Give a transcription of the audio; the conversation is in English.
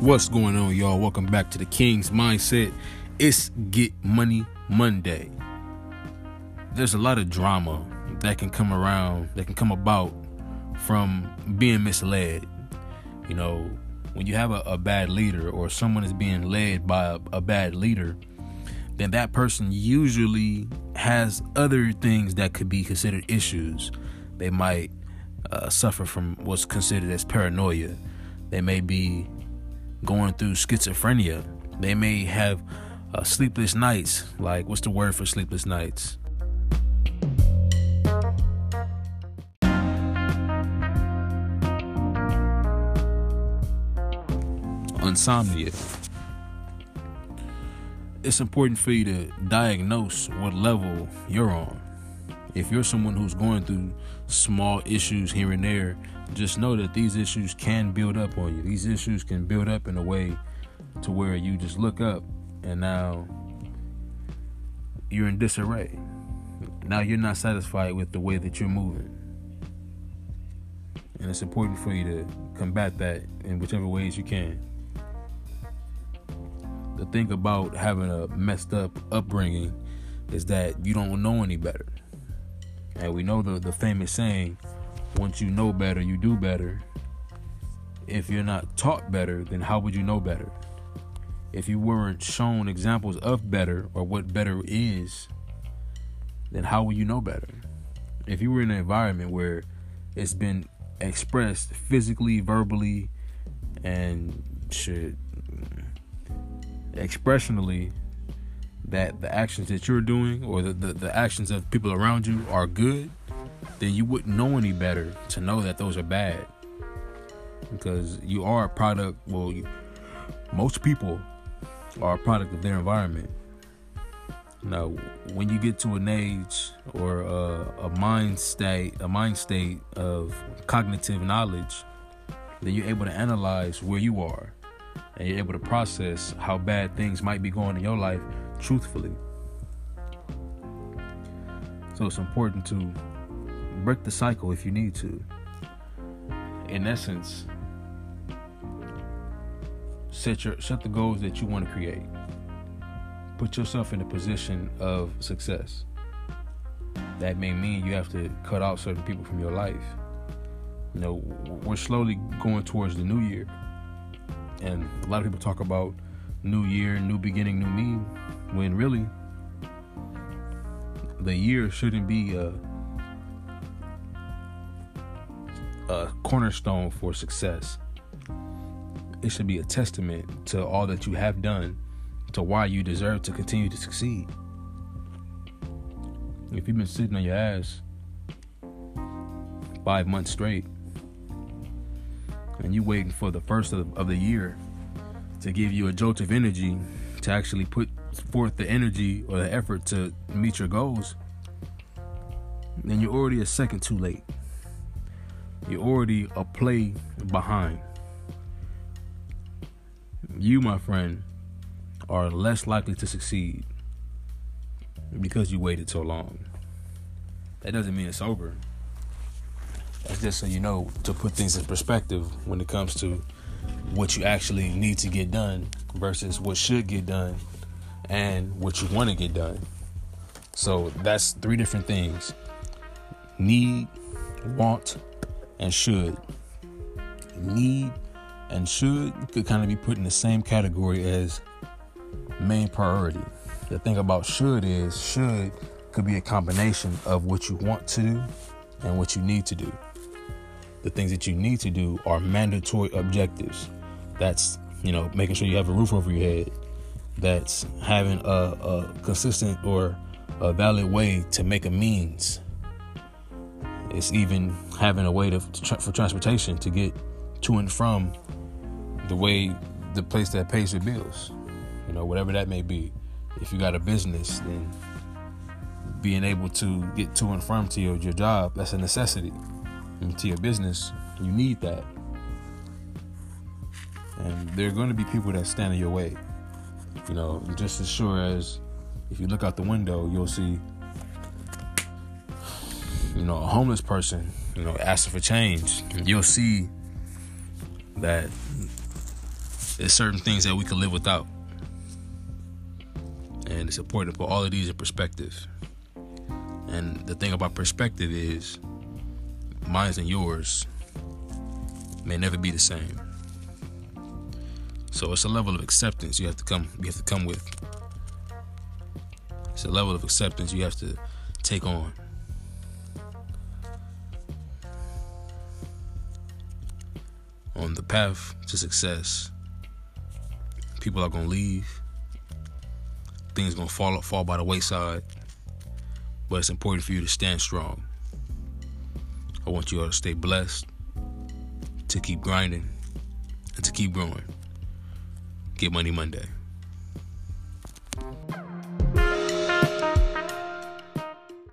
What's going on, y'all? Welcome back to the King's Mindset. It's Get Money Monday. There's a lot of drama that can come around, that can come about from being misled. You know, when you have a, a bad leader or someone is being led by a, a bad leader, then that person usually has other things that could be considered issues. They might uh, suffer from what's considered as paranoia. They may be going through schizophrenia. They may have uh, sleepless nights. Like, what's the word for sleepless nights? Insomnia. It's important for you to diagnose what level you're on. If you're someone who's going through small issues here and there, just know that these issues can build up on you. These issues can build up in a way to where you just look up and now you're in disarray. Now you're not satisfied with the way that you're moving. And it's important for you to combat that in whichever ways you can. The thing about having a messed up upbringing is that you don't know any better. And we know the, the famous saying, once you know better, you do better. If you're not taught better, then how would you know better? If you weren't shown examples of better or what better is, then how will you know better? If you were in an environment where it's been expressed physically, verbally, and shit, expressionally, that the actions that you're doing or the, the, the actions of people around you are good, then you wouldn't know any better to know that those are bad. Because you are a product, well, you, most people are a product of their environment. Now, when you get to an age or a, a mind state, a mind state of cognitive knowledge, then you're able to analyze where you are, and you're able to process how bad things might be going in your life truthfully. So it's important to break the cycle if you need to. In essence, set your set the goals that you want to create. Put yourself in a position of success. That may mean you have to cut out certain people from your life. You know, we're slowly going towards the new year. And a lot of people talk about new year, new beginning, new me, when really the year shouldn't be a a cornerstone for success. It should be a testament to all that you have done, to why you deserve to continue to succeed. If you've been sitting on your ass five months straight, and you waiting for the first of, of the year to give you a jolt of energy to actually put forth the energy or the effort to meet your goals, then you're already a second too late you're already a play behind. You, my friend, are less likely to succeed because you waited so long. That doesn't mean it's over. That's just so you know to put things in perspective when it comes to what you actually need to get done versus what should get done and what you want to get done. So that's three different things need, want, and should. Need and should could kind of be put in the same category as main priority. The thing about should is should could be a combination of what you want to do and what you need to do. The things that you need to do are mandatory objectives. That's, you know, making sure you have a roof over your head. That's having a, a consistent or a valid way to make a means it's even having a way to, for transportation to get to and from the way the place that pays your bills. You know, whatever that may be. If you got a business, then being able to get to and from to your, your job, that's a necessity. And to your business, you need that. And there are going to be people that stand in your way. You know, just as sure as if you look out the window, you'll see you know, a homeless person, you know, asking for change, you'll see that there's certain things that we can live without. And it's important to put all of these in perspective. And the thing about perspective is mine and yours may never be the same. So it's a level of acceptance you have to come you have to come with. It's a level of acceptance you have to take on. On the path to success, people are gonna leave. Things gonna fall fall by the wayside. But it's important for you to stand strong. I want you all to stay blessed, to keep grinding, and to keep growing. Get Money Monday.